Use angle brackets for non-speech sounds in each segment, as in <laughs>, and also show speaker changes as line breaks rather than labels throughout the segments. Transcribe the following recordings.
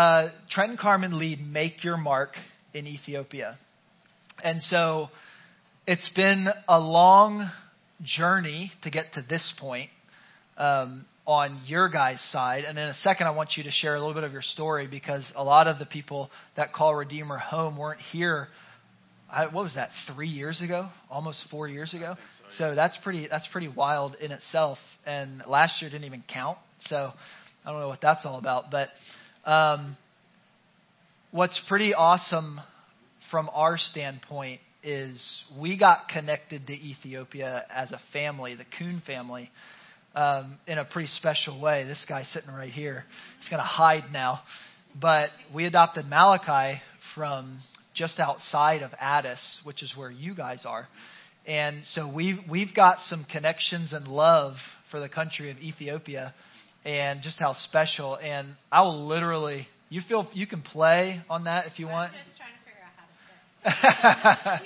uh, Trent and Carmen lead Make Your Mark in Ethiopia. And so it's been a long journey to get to this point um, on your guys' side. And in a second, I want you to share a little bit of your story because a lot of the people that call Redeemer home weren't here. I, what was that? Three years ago, almost four years ago. So, so that's pretty. That's pretty wild in itself. And last year didn't even count. So I don't know what that's all about. But um, what's pretty awesome from our standpoint is we got connected to Ethiopia as a family, the Kuhn family, um, in a pretty special way. This guy sitting right here, he's going to hide now. But we adopted Malachi from just outside of Addis, which is where you guys are. And so we've, we've got some connections and love for the country of Ethiopia and just how special. And I will literally, you feel you can play on that if you want. Just trying to figure out how to.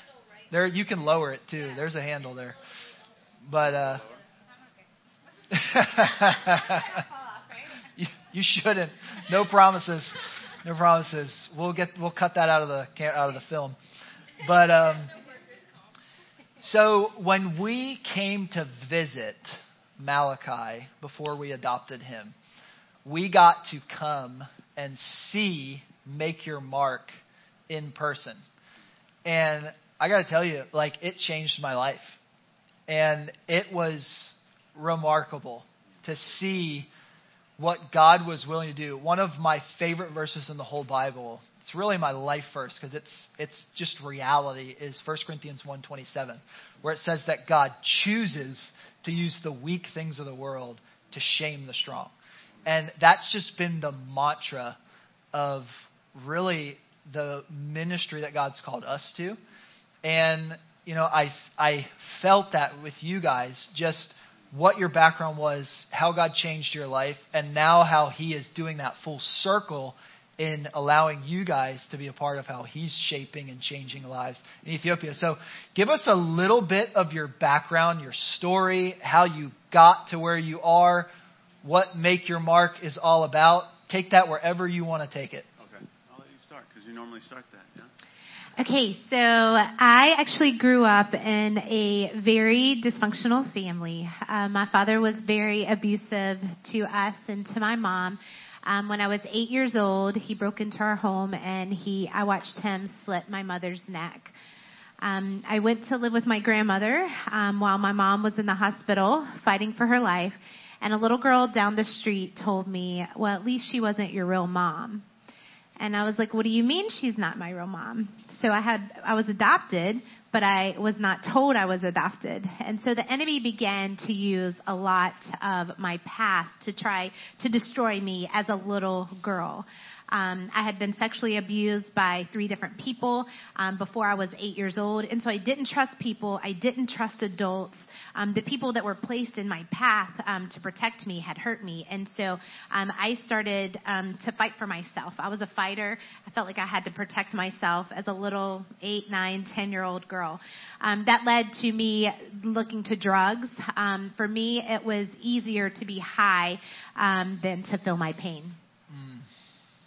<laughs> there, you can lower it too. There's a handle there. But uh, you, <laughs> you shouldn't. No promises. No promises. We'll get. We'll cut that out of the out of the film. But um, so when we came to visit Malachi before we adopted him, we got to come and see Make Your Mark in person. And I got to tell you, like, it changed my life. And it was remarkable to see what God was willing to do. One of my favorite verses in the whole Bible, it's really my life verse because it's, it's just reality, is 1 Corinthians 1.27, where it says that God chooses to use the weak things of the world to shame the strong. And that's just been the mantra of really the ministry that God's called us to. And, you know, I, I felt that with you guys, just what your background was, how God changed your life, and now how He is doing that full circle in allowing you guys to be a part of how He's shaping and changing lives in Ethiopia. So give us a little bit of your background, your story, how you got to where you are, what Make Your Mark is all about. Take that wherever you want to take it Okay.
I'll let you start because you normally start that, yeah?
Okay, so I actually grew up in a very dysfunctional family. Uh, my father was very abusive to us and to my mom. Um, when I was eight years old, he broke into our home and he, I watched him slit my mother's neck. Um, I went to live with my grandmother um, while my mom was in the hospital fighting for her life. And a little girl down the street told me, well, at least she wasn't your real mom. And I was like, what do you mean she's not my real mom? So I had, I was adopted, but I was not told I was adopted. And so the enemy began to use a lot of my past to try to destroy me as a little girl. Um, I had been sexually abused by three different people um, before I was eight years old, and so I didn't trust people. I didn't trust adults. Um, the people that were placed in my path um, to protect me had hurt me, and so um, I started um, to fight for myself. I was a fighter. I felt like I had to protect myself as a little eight, nine, ten year old girl. Um, that led to me looking to drugs. Um, for me, it was easier to be high than to feel my pain. Mm.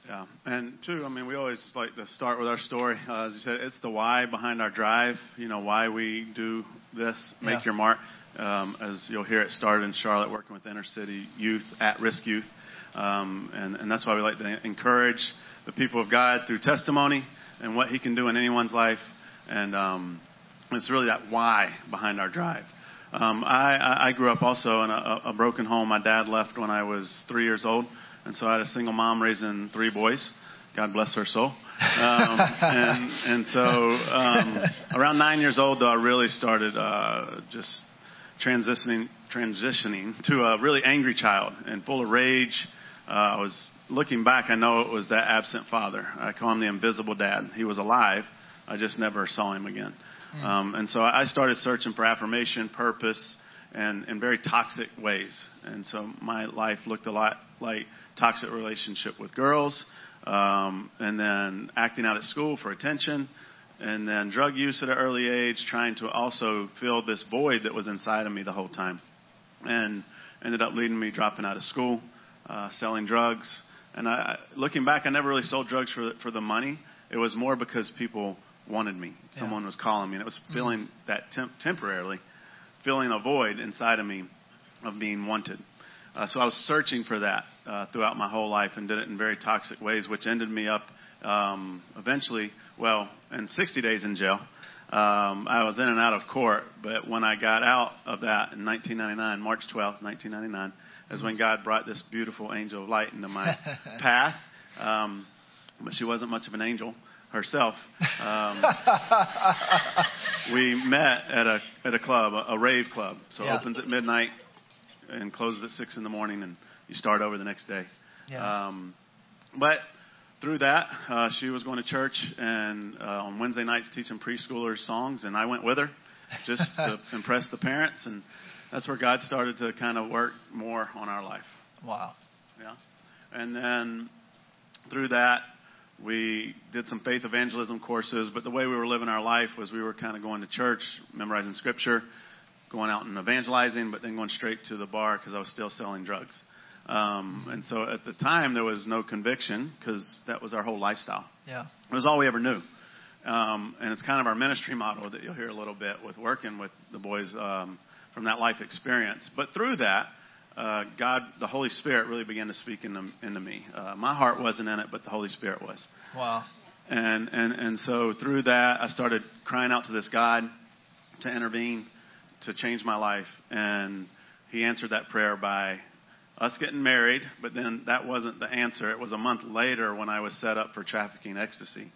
Yeah, and two, I mean, we always like to start with our story. Uh, as you said, it's the why behind our drive. You know, why we do this, make yeah. your mark. Um, as you'll hear, it started in Charlotte, working with inner city youth, at-risk youth, um, and, and that's why we like to encourage the people of God through testimony and what He can do in anyone's life. And um, it's really that why behind our drive. Um, I, I grew up also in a, a broken home. My dad left when I was three years old. And so I had a single mom raising three boys. God bless her soul. <laughs> Um, and, and so um, around nine years old, though, I really started uh, just transitioning, transitioning to a really angry child and full of rage. Uh, I was looking back, I know it was that absent father. I call him the invisible dad. He was alive. I just never saw him again. Mm. Um, and so I started searching for affirmation, purpose, and in very toxic ways. And so my life looked a lot like toxic relationship with girls, um, and then acting out at school for attention, and then drug use at an early age, trying to also fill this void that was inside of me the whole time, and ended up leading me dropping out of school, uh, selling drugs, And I, looking back, I never really sold drugs for for the money. It was more because people wanted me. Someone
Yeah.
was calling me, and it was feeling that temp- temporarily, feeling a void inside of me of being wanted. Uh, so I was searching for that uh, throughout my whole life and did it in very toxic ways, which ended me up um, eventually, well, in 60 days in jail. Um, I was in and out of court, but when I got out of that in 1999, March 12th, 1999, is when God brought this beautiful angel of light into my <laughs> path. Um, but she wasn't much of an angel herself. Um, <laughs> we met at a at a club, a, a rave club. So
Yeah.
it opens at midnight and closes at six in the morning, and you start over the next day.
Yeah.
Um, but through that, uh, she was going to church and uh, on Wednesday nights teaching preschoolers songs, and I went with her just to <laughs> impress the parents, and that's where God started to kind of work more on our life.
wow.
Yeah. And then through that, we did some faith evangelism courses, but the way we were living our life was we were kind of going to church, memorizing scripture, going out and evangelizing, but then going straight to the bar because I was still selling drugs. Um, and so at the time, there was no conviction because that was our whole lifestyle.
Yeah.
It was all we ever knew. Um, and it's kind of our ministry model that you'll hear a little bit with working with the boys um, from that life experience. But through that, uh, God, the Holy Spirit really began to speak into, into me. Uh, my heart wasn't in it, but the Holy Spirit was.
Wow.
And, and, and so through that, I started crying out to this God to intervene, to change my life. And He answered that prayer by us getting married, but then that wasn't the answer. It was a month later when I was set up for trafficking ecstasy.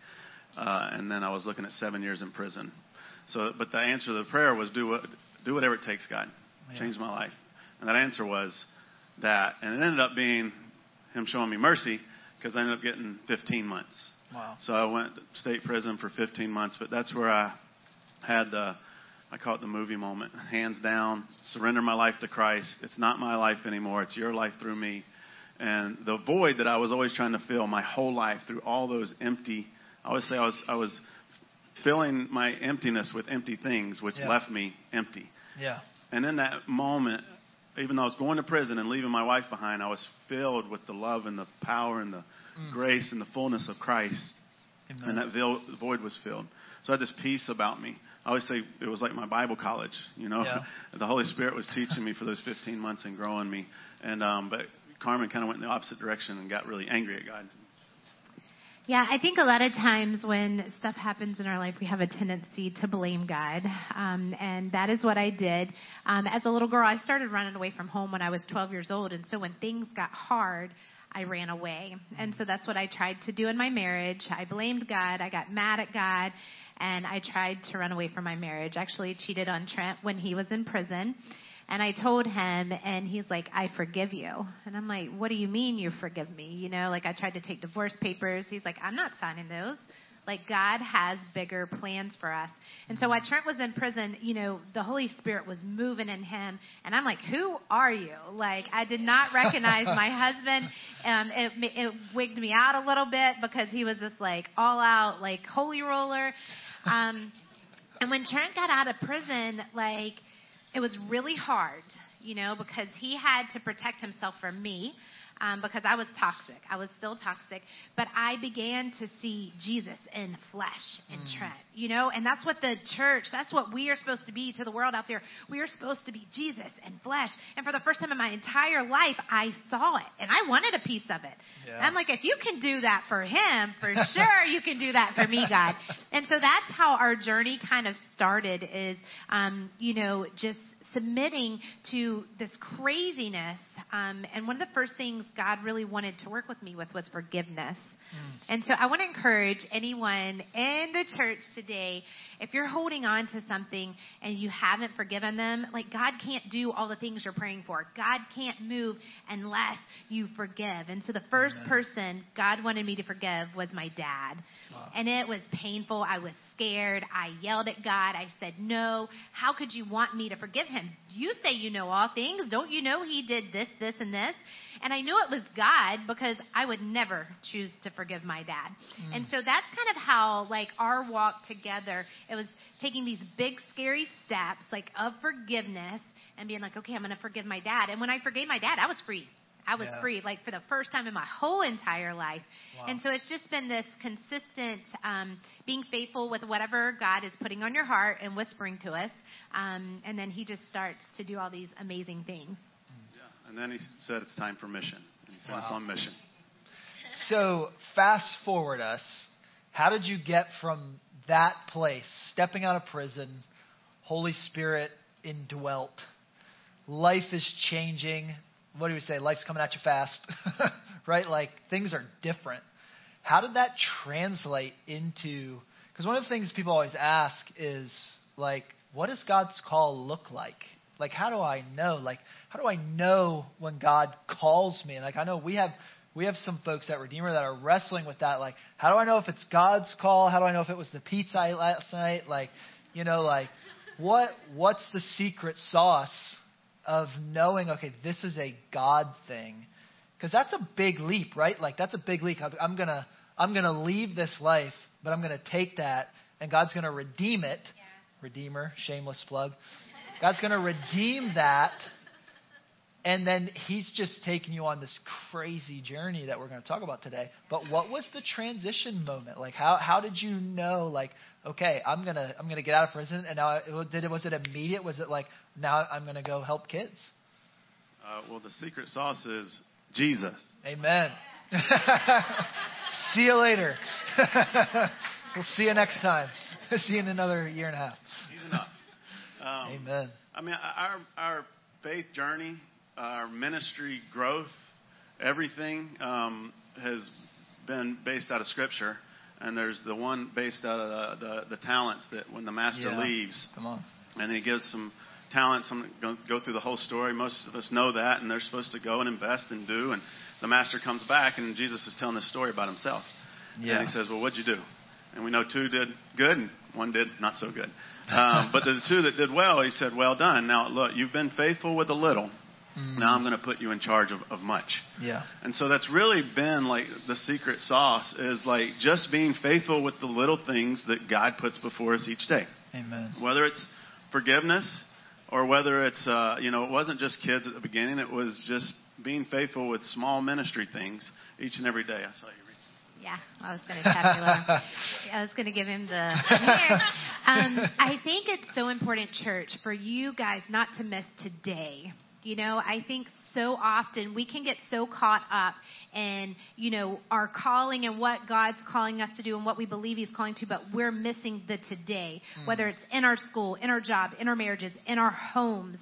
Uh, and then I was looking at seven years in prison. So, but the answer to the prayer was do what, do whatever it takes, God.
Yeah.
Change my life. And that answer was that. And it ended up being Him showing me mercy because I ended up getting 15 months.
Wow.
So I went to state prison for 15 months, but that's where I had the, I call it the movie moment. Hands down, surrender my life to Christ. It's not my life anymore. It's your life through me. And the void that I was always trying to fill my whole life through all those empty, I always say I was, I was filling my emptiness with empty things, which
Yeah.
left me empty.
Yeah.
And in that moment, even though I was going to prison and leaving my wife behind, I was filled with the love and the power and the
Mm.
grace and the fullness of Christ
Amen.
and that vil- void was filled. So I had this peace about me. I always say it was like my Bible college. You know,
Yeah. <laughs>
the Holy Spirit was teaching me for those 15 months and growing me. And um, but Carmen kind of went in the opposite direction and got really angry at God.
Yeah, I think a lot of times when stuff happens in our life, we have a tendency to blame God. Um, and that is what I did. Um, as a little girl, I started running away from home when I was 12 years old. And so when things got hard, I ran away. And so that's what I tried to do in my marriage. I blamed God. I got mad at God. And I tried to run away from my marriage. Actually cheated on Trent when he was in prison. And I told him, and he's like, I forgive you. And I'm like, what do you mean you forgive me? You know, like I tried to take divorce papers. He's like, I'm not signing those. Like God has bigger plans for us. And so while Trent was in prison, you know, the Holy Spirit was moving in him. And I'm like, who are you? Like I did not recognize my <laughs> husband. Um, it, it wigged me out a little bit because he was just like all out, like holy roller. Um, and when Trent got out of prison, like, it was really hard, you know, because he had to protect himself from me. Um, because I was toxic. I was still toxic. But I began to see Jesus in flesh in Trent, you know, and that's what the church, that's what we are supposed to be to the world out there. We are supposed to be Jesus in flesh. And for the first time in my entire life, I saw it and I wanted a piece of it.
Yeah.
I'm like, if you can do that for him, for <laughs> sure you can do that for me, God. And so that's how our journey kind of started is, um, you know, just submitting to this craziness. Um, and one of the first things God really wanted to work with me with was forgiveness. Mm. And so I want to encourage anyone in the church today, if you're holding on to something and you haven't forgiven them, like God can't do all the things you're praying for. God can't move unless you forgive. And so the first
Amen.
person God wanted me to forgive was my dad.
Wow.
And it was painful. I was scared. I yelled at God. I said, No, how could you want me to forgive him? You say you know all things. Don't you know he did this, this, and this? And I knew it was God because I would never choose to forgive my dad. And so that's kind of how, like, our walk together, it was taking these big, scary steps, like, of forgiveness and being like, okay, I'm going to forgive my dad. And when I forgave my dad, I was free. I was
Yeah.
free, like for the first time in my whole entire life.
Wow.
And so it's just been this consistent um, being faithful with whatever God is putting on your heart and whispering to us. Um, and then He just starts to do all these amazing things.
And then he said it's time for mission. And he sent us on mission.
So fast forward us. How did you get from that place, stepping out of prison, Holy Spirit indwelt, life is changing? What do we say? Life's coming at you fast, <laughs> right? Like things are different. How did that translate into? Because one of the things people always ask is like, what does God's call look like? Like, how do I know? Like, how do I know when God calls me? And like, I know we have we have some folks at Redeemer that are wrestling with that. Like, how do I know if it's God's call? How do I know if it was the pizza I ate last night? Like, you know, like, what what's the secret sauce of knowing? Okay, this is a God thing, because that's a big leap, right? Like, that's a big leap. I'm, I'm gonna I'm gonna leave this life, but I'm gonna take that, and God's gonna redeem it. Redeemer, shameless plug. God's going to redeem that. And then he's just taking you on this crazy journey that we're going to talk about today. But what was the transition moment? Like how how did you know like okay, I'm going to I'm going to get out of prison and now I, did it was it immediate? Was it like now I'm going to go help kids?
Uh, well, the secret sauce is Jesus.
Amen. <laughs> see you later. <laughs> we'll see you next time. <laughs> see you in another year and a half.
He's enough. Um,
Amen.
I mean, our our faith journey, our ministry growth, everything um, has been based out of Scripture, and there's the one based out of the the, the talents that when the master
Yeah.
leaves,
Come on.
and he gives some talents. I'm going to go through the whole story. Most of us know that, and they're supposed to go and invest and do. And the master comes back, and Jesus is telling this story about himself.
Yeah.
And he says, "Well, what'd you do?" And we know two did good, and one did not so good. Um, but the two that did well, he said, "Well done. Now look, you've been faithful with a little. Now I'm going to put you in charge of, of much."
Yeah.
And so that's really been like the secret sauce is like just being faithful with the little things that God puts before us each day
Amen.
whether it's forgiveness or whether it's uh, you know it wasn't just kids at the beginning it was just being faithful with small ministry things each and every day i saw you read
Yeah, I was going to tap you on. I was going to give him the. um, I think it's so important, church, for you guys not to miss today. You know, I think so often we can get so caught up in, you know, our calling and what God's calling us to do and what we believe He's calling to, but we're missing the today, whether it's in our school, in our job, in our marriages, in our homes.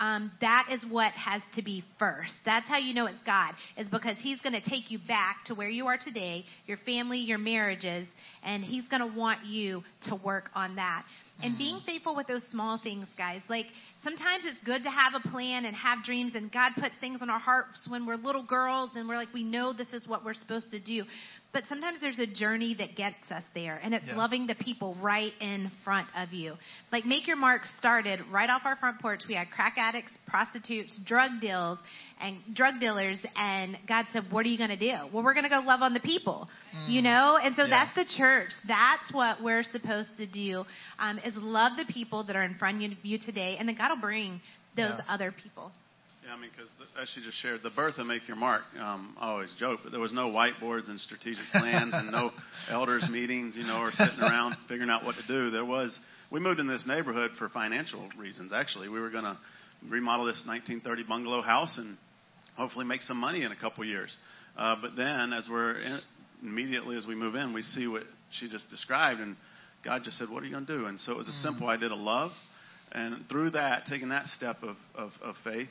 Um, that is what has to be first. That's how you know it's God, is because He's going to take you back to where you are today, your family, your marriages, and He's going to want you to work on that. And being faithful with those small things, guys. Like, sometimes it's good to have a plan and have dreams, and God puts things on our hearts when we're little girls and we're like, we know this is what we're supposed to do. But sometimes there's a journey that gets us there, and it's
Yeah.
loving the people right in front of you. Like, Make Your Mark started right off our front porch. We had crack addicts, prostitutes, drug deals, and drug dealers, and God said, What are you going to do? Well, we're going to go love on the people, you know? And so
Mm. Yeah.
that's the church. That's what we're supposed to do, um, is love the people that are in front of you today, and then God will bring those
Yeah.
other people.
Yeah i mean because as she just shared the birth of make your mark um, i always joke but there was no whiteboards and strategic plans and no <laughs> elders meetings you know or sitting around figuring out what to do there was we moved in this neighborhood for financial reasons actually we were going to remodel this 1930 bungalow house and hopefully make some money in a couple years. Uh, but then, as we're in, immediately as we move in, we see what she just described, and God just said, "What are you going to do?" And so it was a simple idea of love, and through that, taking that step of, of, of faith,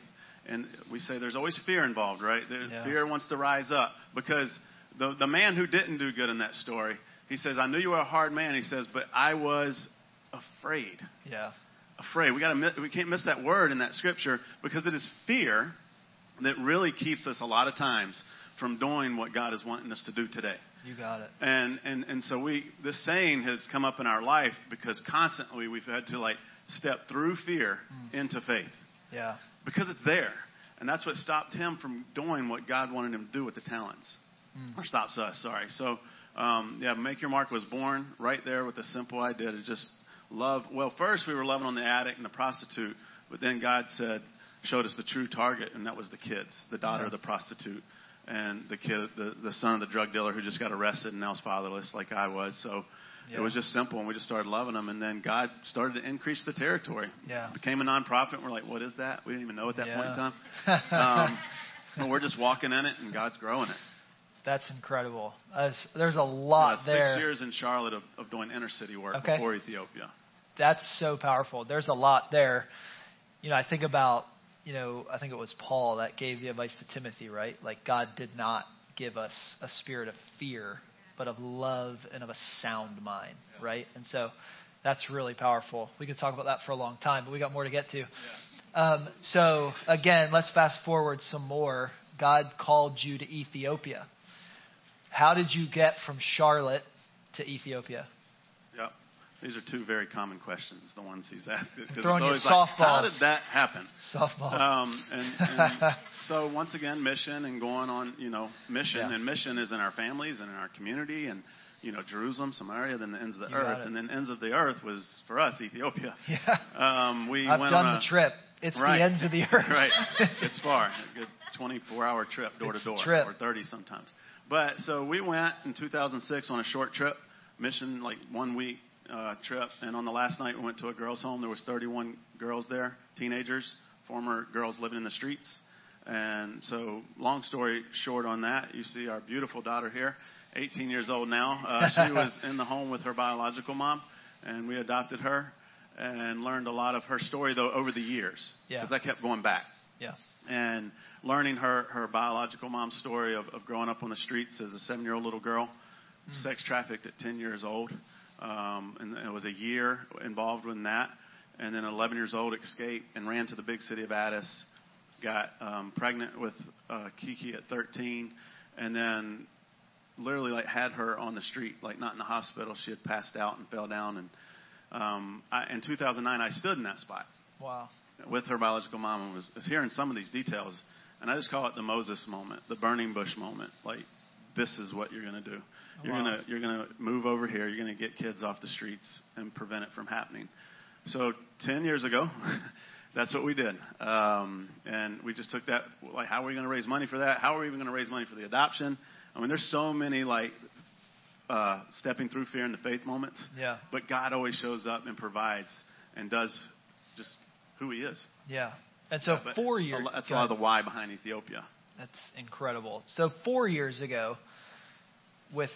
and we say there's always fear involved, right? There,
Yeah.
Fear wants to rise up because the the man who didn't do good in that story, he says, "I knew you were a hard man." He says, "But I was afraid."
Yeah.
afraid. We got to we can't miss that word in that scripture because it is fear that really keeps us a lot of times from doing what God is wanting us to do today.
You got it.
And and and so we this saying has come up in our life because constantly we've had to like step through fear mm. into faith
Yeah.
because it's there. And that's what stopped him from doing what God wanted him to do with the talents. Or stops us, sorry. So, um, yeah, Make Your Mark was born right there with a simple idea to just love. Well, first we were loving on the addict and the prostitute, but then God said, showed us the true target, and that was the kids, the daughter of the prostitute, and the kid, the, the son of the drug dealer who just got arrested and now is fatherless, like I was. So
Yeah.
it was just simple, and we just started loving them. And then God started to increase the territory.
Yeah.
Became a nonprofit. And we're like, what is that? We didn't even know at that point in time. <laughs> Um, we're just walking in it, and God's growing it.
That's incredible. There's, there's a lot
Uh,
there.
Six years in Charlotte of, of doing inner city work
Okay.
before Ethiopia.
That's so powerful. There's a lot there. You know, I think about, you know, I think it was Paul that gave the advice to Timothy, right? Like God did not give us a spirit of fear, but of love and of a sound mind, right? And so that's really powerful. We could talk about that for a long time, but we got more to get to. Um, so again, let's fast forward some more. God called you to Ethiopia. How did you get from Charlotte to Ethiopia?
Yep. These are two very common questions, the ones he's asked. <laughs> 'cause it's
Throwing you
always like, How did that happen?
Softball.
Um, and, and <laughs> so once again, mission and going on, you know, mission
Yeah.
and mission is in our families and in our community and you know Jerusalem, Samaria, then the ends of the
You
earth, and then ends of the earth was for us Ethiopia. <laughs>
yeah.
Um, we
I've
went
done
on
the trip. It's
Right.
the ends of the earth.
right. It's far. A good 24 hour trip door
it's
to door,
trip.
or 30 sometimes. But so we went in 2006 on a short trip, mission like one week uh, trip. And on the last night we went to a girls' home. There was 31 girls there, teenagers, former girls living in the streets. And so long story short on that, you see our beautiful daughter here, 18 years old now. Uh, she <laughs> was in the home with her biological mom, and we adopted her and learned a lot of her story though over the years
Yeah.
because I kept going back
Yeah.
and learning her, her biological mom's story of, of growing up on the streets as a seven year old little girl, sex trafficked at 10 years old. Um, and it was a year involved in that. And then 11 years old, escaped and ran to the big city of Addis, got um, pregnant with uh, Kiki at 13, and then literally like had her on the street, like not in the hospital. She had passed out and fell down. And um, I, in 2009, I stood in that spot
Wow.
with her biological mom and was, was hearing some of these details. And I just call it the Moses moment, the burning bush moment. Like, this is what you're going to do. You're
Wow.
going to you're going to move over here. You're going to get kids off the streets and prevent it from happening. So 10 years ago, <laughs> that's what we did. Um, and we just took that. Like, how are we going to raise money for that? How are we even going to raise money for the adoption? I mean, there's so many like uh, stepping through fear in the faith moments.
Yeah.
But God always shows up and provides and does just who He is.
Yeah. And so
But
four years.
That's a lot of the why behind Ethiopia.
That's incredible. So four years ago, with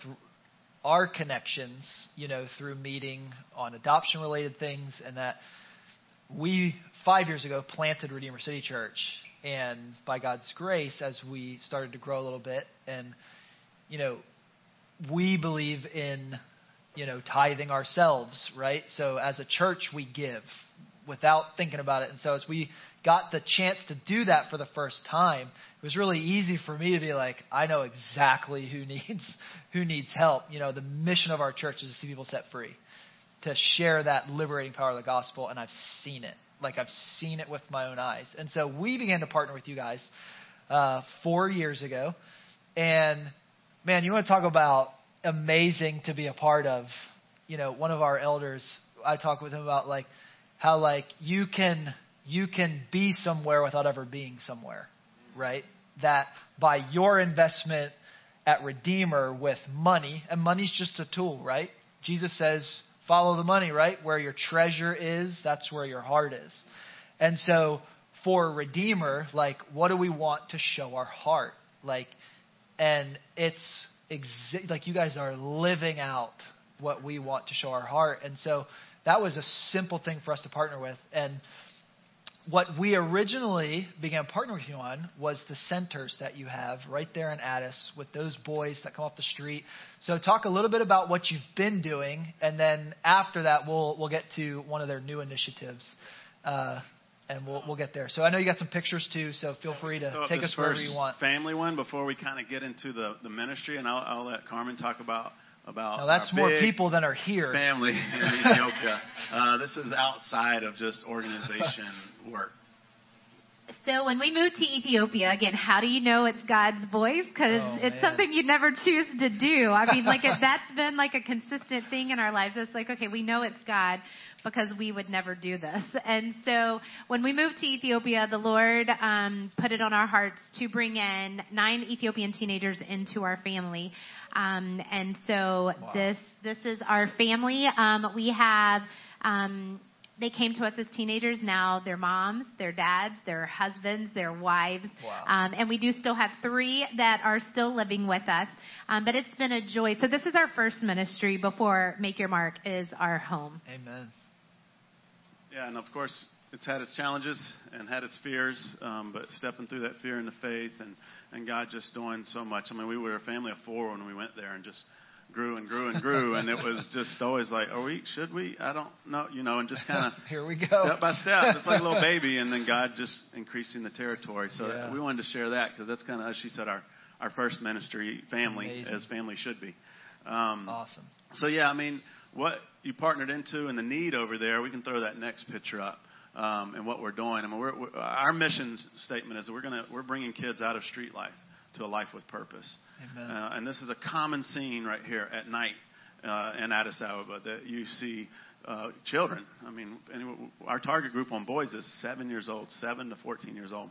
our connections, you know, through meeting on adoption related things, and that we five years ago planted Redeemer City Church, and by God's grace, as we started to grow a little bit, and you know, we believe in you know tithing ourselves, right? So as a church, we give without thinking about it, and so as we got the chance to do that for the first time, it was really easy for me to be like, I know exactly who <laughs> needs who needs help. You know, the mission of our church is to see people set free, to share that liberating power of the gospel, and I've seen it. Like I've seen it with my own eyes, and so we began to partner with you guys uh, four years ago, and man, you want to talk about amazing to be a part of. You know, one of our elders, I talked with him about like how like you can you can be somewhere without ever being somewhere, right? That by your investment at Redeemer with money, and money's just a tool, right? Jesus says, follow the money, right? Where your treasure is, that's where your heart is. And so for Redeemer, like, what do we want to show our heart? Like, and it's exi- like you guys are living out what we want to show our heart. And so that was a simple thing for us to partner with. And what we originally began partnering with you on was the centers that you have right there in Addis with those boys that come off the street. So talk a little bit about what you've been doing, and then after that, we'll we'll get to one of their new initiatives, uh, and we'll we'll get there. So I know you got some pictures too, so feel free to take us wherever
first
you want.
Family one before we kind of get into the, the ministry, and I'll, I'll let Carmen talk about about.
Now that's
our
more
big
people than are here.
Family in <laughs> Ethiopia. Uh, this is outside of just organization <laughs> work.
So when we moved to Ethiopia, again, how do you know it's God's voice? Because
Oh,
it's
man.
something you'd never choose to do. I mean, like it, <laughs> that's been like a consistent thing in our lives. It's like, okay, we know it's God because we would never do this. And so when we moved to Ethiopia, the Lord um, put it on our hearts to bring in nine Ethiopian teenagers into our family. Um, and so
Wow.
this this is our family. Um, we have. Um, they came to us as teenagers. Now their moms, their dads, their husbands, their wives,
Wow.
um, and we do still have three that are still living with us. Um, but it's been a joy. So this is our first ministry before Make Your Mark is our home.
Amen.
Yeah, and of course, it's had its challenges and had its fears, um, but stepping through that fear into faith and, and God just doing so much. I mean, we were a family of four when we went there and just grew and grew and grew, and it was just always like, are we, should we? I don't know, you know, and just kind of <laughs>
Here we go.
step by step, It's like a little baby, and then God just increasing the territory. So
Yeah.
we wanted to share that because that's kind of, as she said, our, our first ministry family,
Amazing.
as family should be. Um,
Awesome.
so yeah, I mean, what you partnered into and the need over there, we can throw that next picture up. Um, and what we're doing. I mean, we're, we're, our mission statement is that we're gonna we're bringing kids out of street life to a life with purpose.
Amen.
Uh, and this is a common scene right here at night uh, in Addis Ababa that you see uh, children. I mean, any, our target group on boys is seven years old, seven to 14 years old,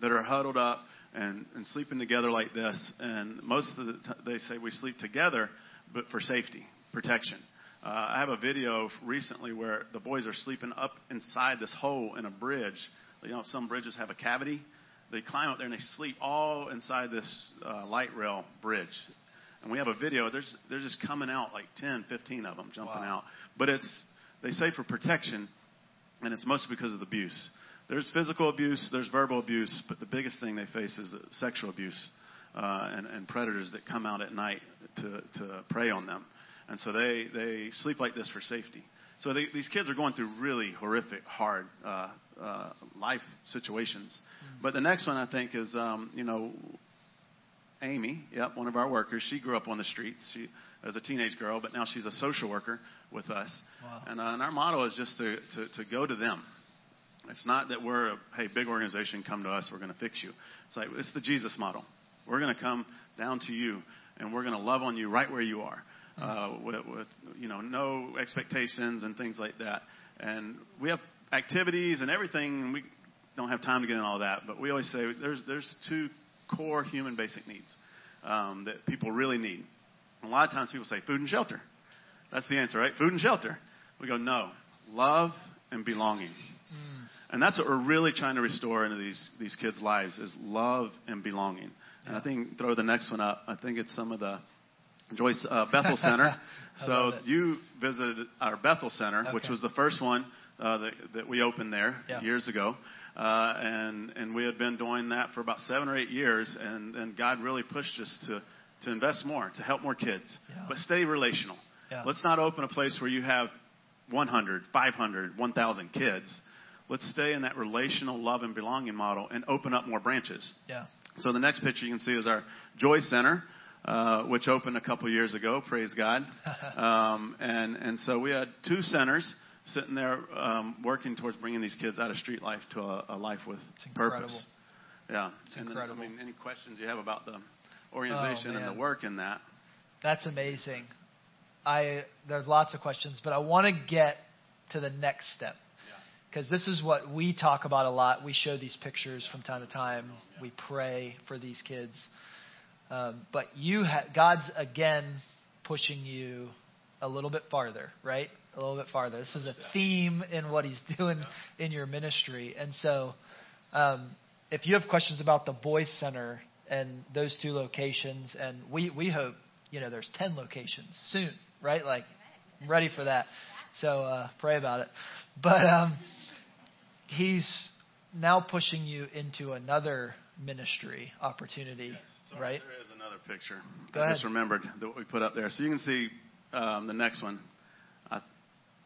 that are huddled up and, and sleeping together like this. And most of the t- they say we sleep together, but for safety, protection. Uh, I have a video recently where the boys are sleeping up inside this hole in a bridge. You know, some bridges have a cavity. They climb up there and they sleep all inside this uh, light rail bridge. And we have a video. There's they're just coming out like 10, 15 of them jumping
Wow.
out. But it's they say for protection, and it's mostly because of the abuse. There's physical abuse, there's verbal abuse, but the biggest thing they face is sexual abuse uh, and, and predators that come out at night to, to prey on them. And so they, they sleep like this for safety. So they, these kids are going through really horrific, hard uh, uh, life situations. But the next one I think is, um, you know, Amy, yep, one of our workers. She grew up on the streets. She as a teenage girl, but now she's a social worker with us.
Wow.
And, uh, and our motto is just to, to, to go to them. It's not that we're a hey big organization come to us we're going to fix you. It's like it's the Jesus model. We're going to come down to you and we're going to love on you right where you are, uh, with, with you know no expectations and things like that. And we have activities and everything. And we don't have time to get in all that, but we always say there's there's two core human basic needs um, that people really need. A lot of times people say food and shelter. That's the answer, right? Food and shelter. We go no, love and belonging. And that's what we're really trying to restore into these, these kids' lives is love and belonging. And I think throw the next one up. I think it's some of the Joyce uh, Bethel <laughs> Center. So you visited our Bethel Center, which was the first one uh, that, that we opened there
Yeah.
years ago, uh, and and we had been doing that for about seven or eight years, and and God really pushed us to to invest more, to help more kids,
Yeah.
but stay relational.
Yeah.
Let's not open a place where you have 100, 500, 1,000 kids. Let's stay in that relational love and belonging model and open up more branches.
Yeah.
So the next picture you can see is our Joy Center, uh, which opened a couple years ago. Praise God. <laughs> Um, and and so we had two centers sitting there um, working towards bringing these kids out of street life to a, a life with purpose. Yeah.
It's
and
incredible.
Then, I mean, any questions you have about the organization and the work in that?
That's amazing. I there's lots of questions, but I want to get to the next step because this is what we talk about a lot. We show these pictures from time to time. We pray for these kids, um, but you ha- God's again pushing you a little bit farther, right? A little bit farther. This is a theme in what He's doing in your ministry, and so um, if you have questions about the Voice Center and those two locations, and we we hope you know there's ten locations soon, right? Like I'm ready for that. So uh, pray about it. But um, he's now pushing you into another ministry opportunity,
Sorry,
right?
There is another picture.
Go
I
ahead.
just remembered that we put up there. So you can see um, the next one. I,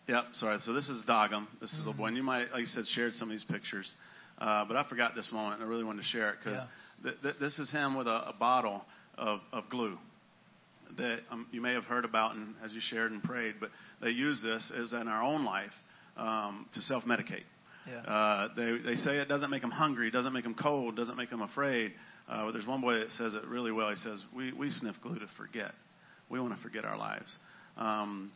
yep, sorry. So this is Dogum. This is a
Mm-hmm.
boy. And you might, like you said, shared some of these pictures. Uh, but I forgot this moment, and I really wanted to share it because
Yeah.
th- th- this is him with a, a bottle of, of glue that um, you may have heard about and as you shared and prayed, but they use this as in our own life um, to self-medicate.
Yeah.
Uh, they they say it doesn't make them hungry, doesn't make them cold, doesn't make them afraid. Uh, but there's one boy that says it really well. He says, "We we sniff glue to forget. We want to forget our lives." Um,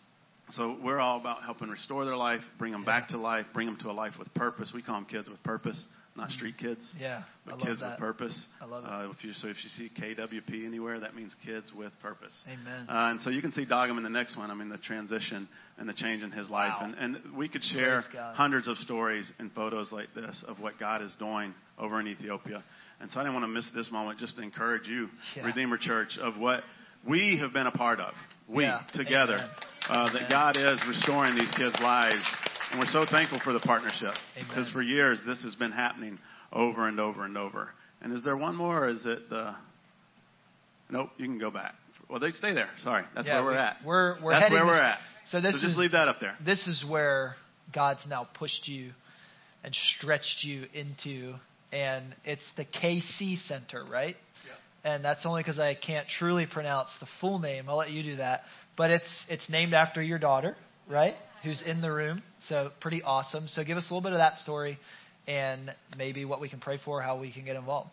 so we're all about helping restore their life, bring them back to life, bring them to a life with purpose. We call them kids with purpose, not street kids.
Yeah,
But kids
that.
with purpose.
I love it.
Uh, if you, so if you see KWP anywhere, that means kids with purpose.
Amen.
Uh, and so you can see Dogum in the next one. I mean, the transition and the change in his life.
Wow.
And, and we could share hundreds of stories and photos like this of what God is doing over in Ethiopia. And so I didn't want to miss this moment just to encourage you,
Yeah.
Redeemer Church, of what we have been a part of. We,
Yeah.
together. Uh, that God is restoring these kids' lives. And we're so thankful for the partnership. Because for years, this has been happening over and over and over. And is there one more, or is it the. Nope, you can go back. Well, they stay there. Sorry. That's
Yeah,
where we're
we-
at.
We're we're
That's
heading
where we're at.
So this
so
is
just leave that up there.
this is where God's now pushed you and stretched you into, and it's the KC Center, right? Yeah. And that's only because I can't truly pronounce the full name. I'll let you do that. But it's it's named after your daughter, right? Who's in the room. So pretty awesome. So give us a little bit of that story, and maybe what we can pray for, how we can get involved.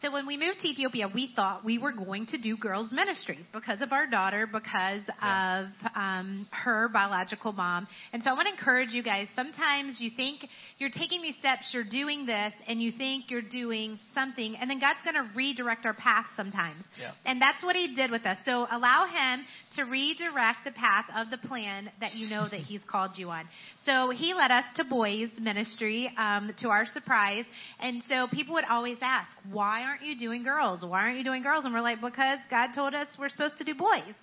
So when we moved to Ethiopia, we thought we were going to do girls ministry because of our daughter, because
Yeah.
of um, her biological mom. And so I want to encourage you guys. Sometimes you think you're taking these steps, you're doing this, and you think you're doing something, and then God's going to redirect our path sometimes.
Yeah.
And that's what He did with us. So allow Him to redirect the path of the plan that you know that He's called you on. So He led us to boys ministry um, to our surprise, and so people would always ask, "Why aren't you doing girls? Why aren't you doing girls?" And we're like, "Because God told us we're supposed to do boys."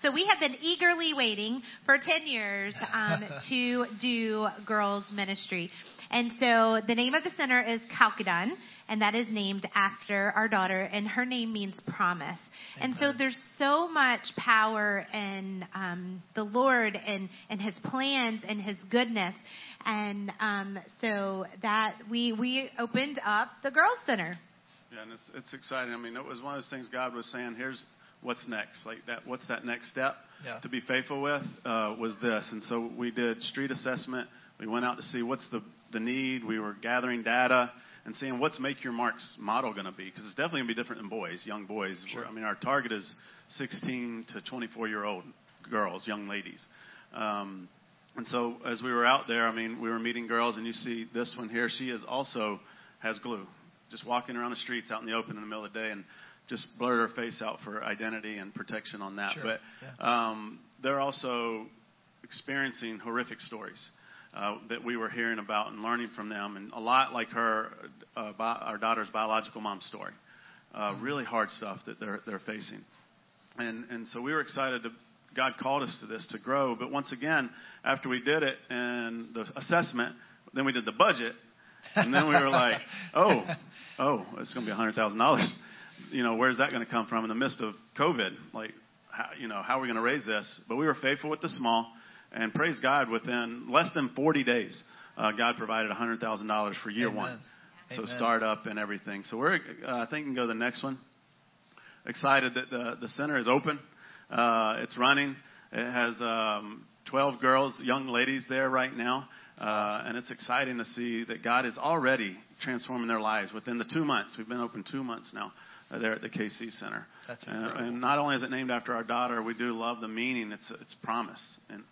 So we have been eagerly waiting for 10 years um, <laughs> to do girls ministry. And so the name of the center is Kalkidan, and that is named after our daughter, and her name means promise. And so there's so much power in um, the Lord and, and His plans and His goodness. And um, so that we, we opened up the Girls Center.
Yeah, and it's, it's exciting. I mean, it was one of those things God was saying, here's what's next. Like that, what's that next step
Yeah.
to be faithful with uh, was this. And so we did street assessment. We went out to see what's the, the need. We were gathering data and seeing what's Make Your Marks model going to be. Because it's definitely going to be different than boys, young boys.
Sure.
I mean, our target is 16 to 24 year old girls, young ladies. Um, and so as we were out there, I mean, we were meeting girls, and you see this one here. She is also has glue, just walking around the streets out in the open in the middle of the day, and just blurred her face out for identity and protection on that.
Sure,
But um, they're also experiencing horrific stories uh, that we were hearing about and learning from them, and a lot like her, uh, bi- our daughter's biological mom's story. Uh, Really hard stuff that they're they're facing, and and so we were excited to. God called us to this to grow, but once again, after we did it and the assessment, then we did the budget, and then we were like, <laughs> oh, oh, it's going to be hundred thousand dollars. You know, where's that going to come from in the midst of COVID? Like, how, you know, how are we going to raise this? But we were faithful with the small, and praise God, within less than 40 days, uh, God provided $100,000 for year
Amen.
one. So startup and everything. So we're, uh, I think, we can go to the next one. Excited that the the center is open. Uh, it's running. It has um, 12 girls, young ladies there right now, uh, and it's exciting to see that God is already transforming their lives within the two months. We've been open two months now. Uh, there at the KC Center,
That's
and,
incredible.
and not only is it named after our daughter, we do love the meaning. It's it's promise, and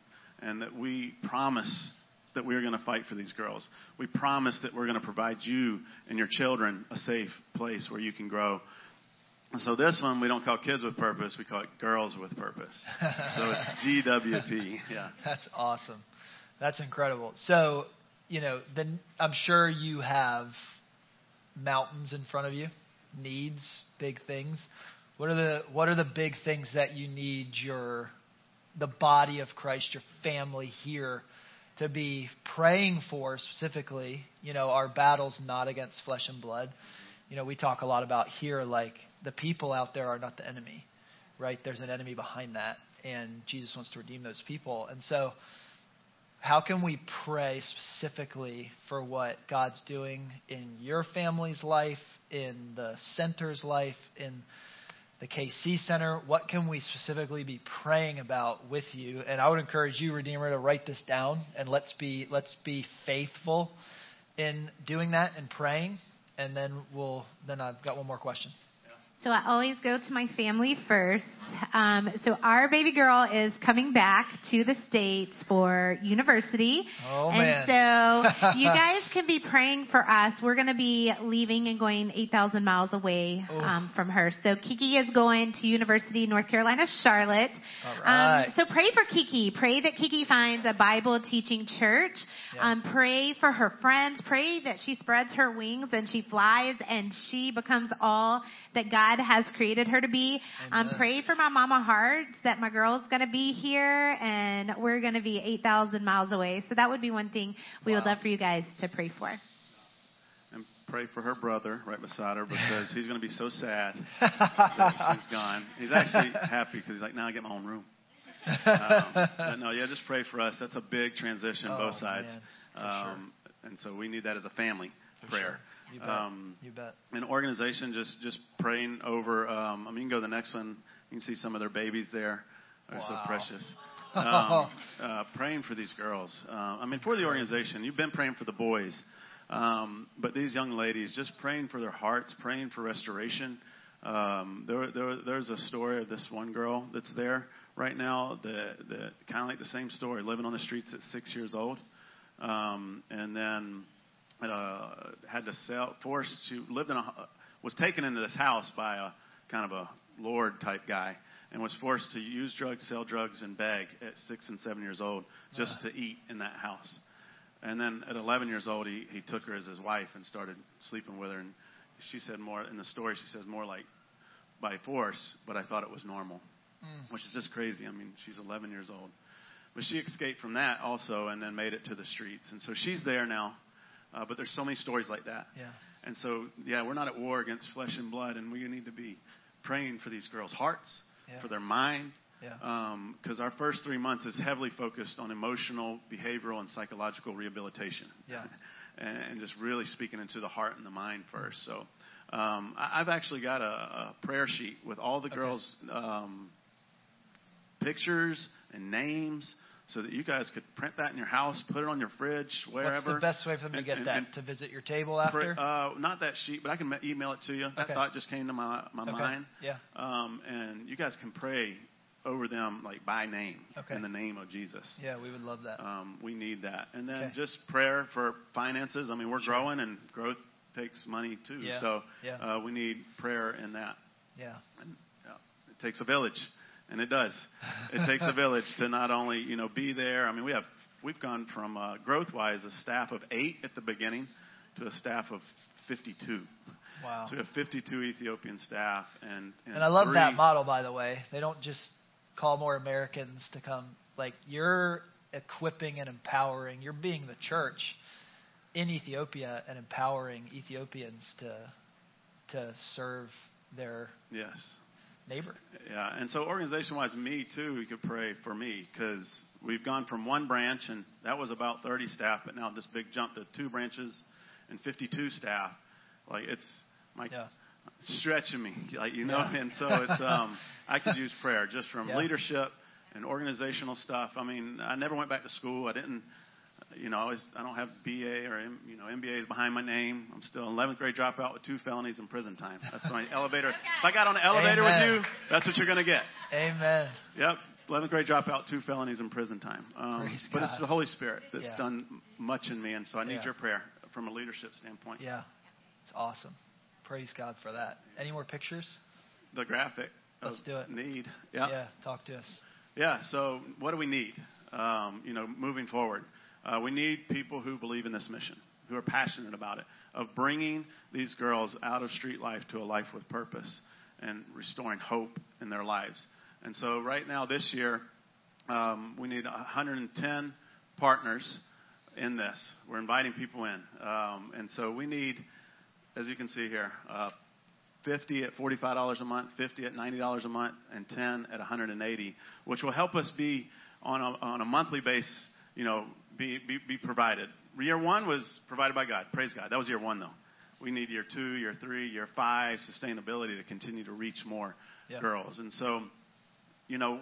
and that we promise that we are going to fight for these girls. We promise that we're going to provide you and your children a safe place where you can grow. So this one we don't call kids with purpose, we call it girls with purpose. so it's <laughs> GWP. Yeah.
That's awesome. That's incredible. So, you know, then I'm sure you have mountains in front of you, needs, big things. What are the what are the big things that you need your the body of Christ, your family here to be praying for specifically? You know, our battle's not against flesh and blood. You know, we talk a lot about here like the people out there are not the enemy, right? There's an enemy behind that, and Jesus wants to redeem those people. And so, how can we pray specifically for what God's doing in your family's life, in the center's life, in the KC Center. What can we specifically be praying about with you? And I would encourage you, Redeemer, to write this down and let's be let's be faithful in doing that and praying. And then we'll then I've got one more question.
So I always go to my family first. Um, so our baby girl is coming back to the States for university.
Oh,
and
man.
so <laughs> you guys can be praying for us. We're going to be leaving and going 8,000 miles away
Oh.
um, from her. So Kiki is going to University North Carolina, Charlotte.
All right.
Um, so pray for Kiki. Pray that Kiki finds a Bible teaching church.
Yeah.
Um, pray for her friends. Pray that she spreads her wings and she flies and she becomes all that God has created her to be. Um,
Amen.
pray for my mama heart that my girl's going to be here and we're going to be 8,000 miles away. So that would be one thing we would love for you guys to pray for.
And pray for her brother right beside her because he's going to be so sad <laughs> that she's gone. He's actually happy because he's like, now I get my own room. Um, but no, yeah, just pray for us. That's a big transition,
Oh,
both sides.
man, for
Um, And so we need that as a family
For
prayer.
sure. You bet.
Um,
you bet.
an organization just just praying over. Um, I mean, you can go to the next one. You can see some of their babies there. They're
Wow.
so precious. <laughs> Um, uh, praying for these girls. Uh, I mean, for the organization, you've been praying for the boys, um, but these young ladies, just praying for their hearts, praying for restoration. Um, there, there, there's a story of this one girl that's there right now. The, the kind of like the same story, living on the streets at six years old, um, and then uh, had to sell, forced to lived in a, was taken into this house by a kind of a lord type guy, and was forced to use drugs, sell drugs, and beg at six and seven years old just to eat in that house. And then at 11 years old, he, he took her as his wife and started sleeping with her. And she said more in the story. She says more like by force, but I thought it was normal,
Mm.
which is just crazy. I mean, she's 11 years old, but she escaped from that also, and then made it to the streets. And so she's there now. Uh, but there's so many stories like that.
Yeah.
And so, yeah, we're not at war against flesh and blood, and we need to be praying for these girls' hearts,
Yeah.
for their mind,
Yeah.
because our first three months is heavily focused on emotional, behavioral, and psychological rehabilitation.
Yeah. <laughs>
and, and just really speaking into the heart and the mind first. So um, I, I've actually got a, a prayer sheet with all the
Okay.
girls' um, pictures and names. So that you guys could print that in your house, put it on your fridge, wherever.
What's the best way for them to get
and-
that?
and
to visit your table after?
Uh, not that sheet, but I can email it to you. That
Okay.
thought just came to my my
Okay.
mind.
Yeah.
Um, and you guys can pray over them like by name
Okay.
in the name of Jesus.
Yeah, we would love that.
Um, we need that, and then
Okay.
just prayer for finances. I mean, we're
Sure.
growing, and growth takes money too.
Yeah.
So
Yeah.
uh, we need prayer in that.
yeah.
And, uh, it takes a village, and it does. It takes a village to not only you know be there. I mean, we have we've gone from uh, growth-wise a staff of eight at the beginning to a staff of 52.
Wow.
So we have 52 Ethiopian staff, and and,
And I love that model, by the way. They don't just call more Americans to come. Like, you're equipping and empowering, you're being the church in Ethiopia and empowering Ethiopians to to serve their
Yes.
Neighbor.
Yeah, and so organization-wise, me too, you could pray for me because we've gone from one branch and that was about 30 staff, but now this big jump to two branches and 52 staff. Like it's my
Yeah.
stretching me, like you know,
Yeah.
and so it's um, I could use prayer just from
Yeah.
leadership and organizational stuff. I mean, I never went back to school. I didn't. You know, I, was, I don't have BA or M- you know MBAs behind my name. I'm still an 11th grade dropout with two felonies in prison time. That's my <laughs> elevator. If I got on the elevator
Amen.
with you, that's what you're going to get.
Amen.
Yep. 11th grade dropout, two felonies in prison time. Um,
Praise
but it's the Holy Spirit that's
Yeah.
done much in me, and so I need
Yeah.
your prayer from a leadership standpoint.
Yeah. It's awesome. Praise God for that. Any more pictures?
The graphic.
Let's do it.
Need. Yeah.
Yeah, talk to us.
Yeah. So what do we need? Um, you know, moving forward, uh, we need people who believe in this mission, who are passionate about it, of bringing these girls out of street life to a life with purpose and restoring hope in their lives. And so right now, this year, um, we need 110 partners in this. We're inviting people in, um, and so we need, as you can see here, uh, 50 at $45 a month, 50 at $90 a month, and 10 at 180, which will help us be on a, on a monthly basis, you know, be, be, be provided. Year one was provided by God. Praise God. That was year one, though. We need year two, year three, year five sustainability to continue to reach more
Yeah.
girls. And so, you know,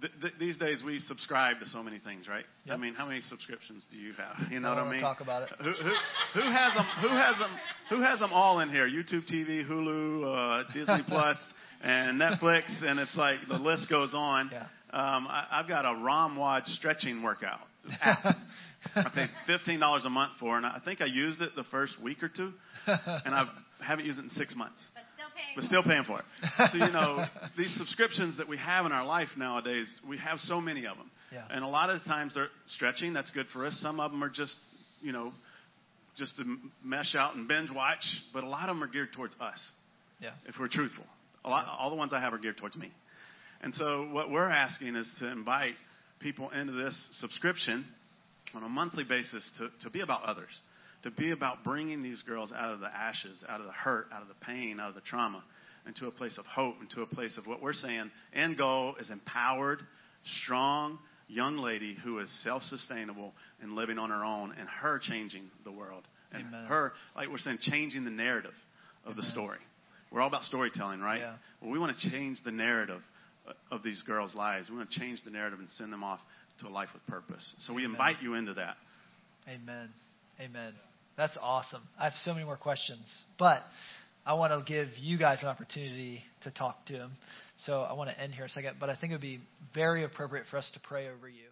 th- th- these days we subscribe to so many things, right?
Yep.
I mean, how many subscriptions do you have? You know
I
what I mean?
talk about it.
Who, who, who has them? Who has them? Who has them all in here? YouTube TV, Hulu, uh, Disney <laughs> Plus, and Netflix, and it's like the list goes on.
Yeah.
Um, I, I've got a ROMWOD stretching workout app. <laughs> I paid fifteen dollars a month for, it, and I think I used it the first week or two, and I haven't used it in six months
But still paying.
but still paying for it. So you know, these subscriptions that we have in our life nowadays, we have so many of them,
Yeah.
and a lot of the times they're stretching. That's good for us. Some of them are just, you know, just to mesh out and binge watch. But a lot of them are geared towards us,
yeah.
if we're truthful. A lot, all the ones I have are geared towards me. And so what we're asking is to invite people into this subscription on a monthly basis to, to be about others, to be about bringing these girls out of the ashes, out of the hurt, out of the pain, out of the trauma, into a place of hope, into a place of what we're saying. End goal is empowered, strong young lady who is self-sustainable and living on her own, and her changing the world, and
Amen.
her, like we're saying, changing the narrative of the story. We're all about storytelling, right?
Yeah.
Well, we want to change the narrative of these girls' lives. We want to change the narrative and send them off to a life with purpose. So we invite you into that.
Amen. Amen. That's awesome. I have so many more questions, but I want to give you guys an opportunity to talk to him. So I want to end here a second, but I think it would be very appropriate for us to pray over you.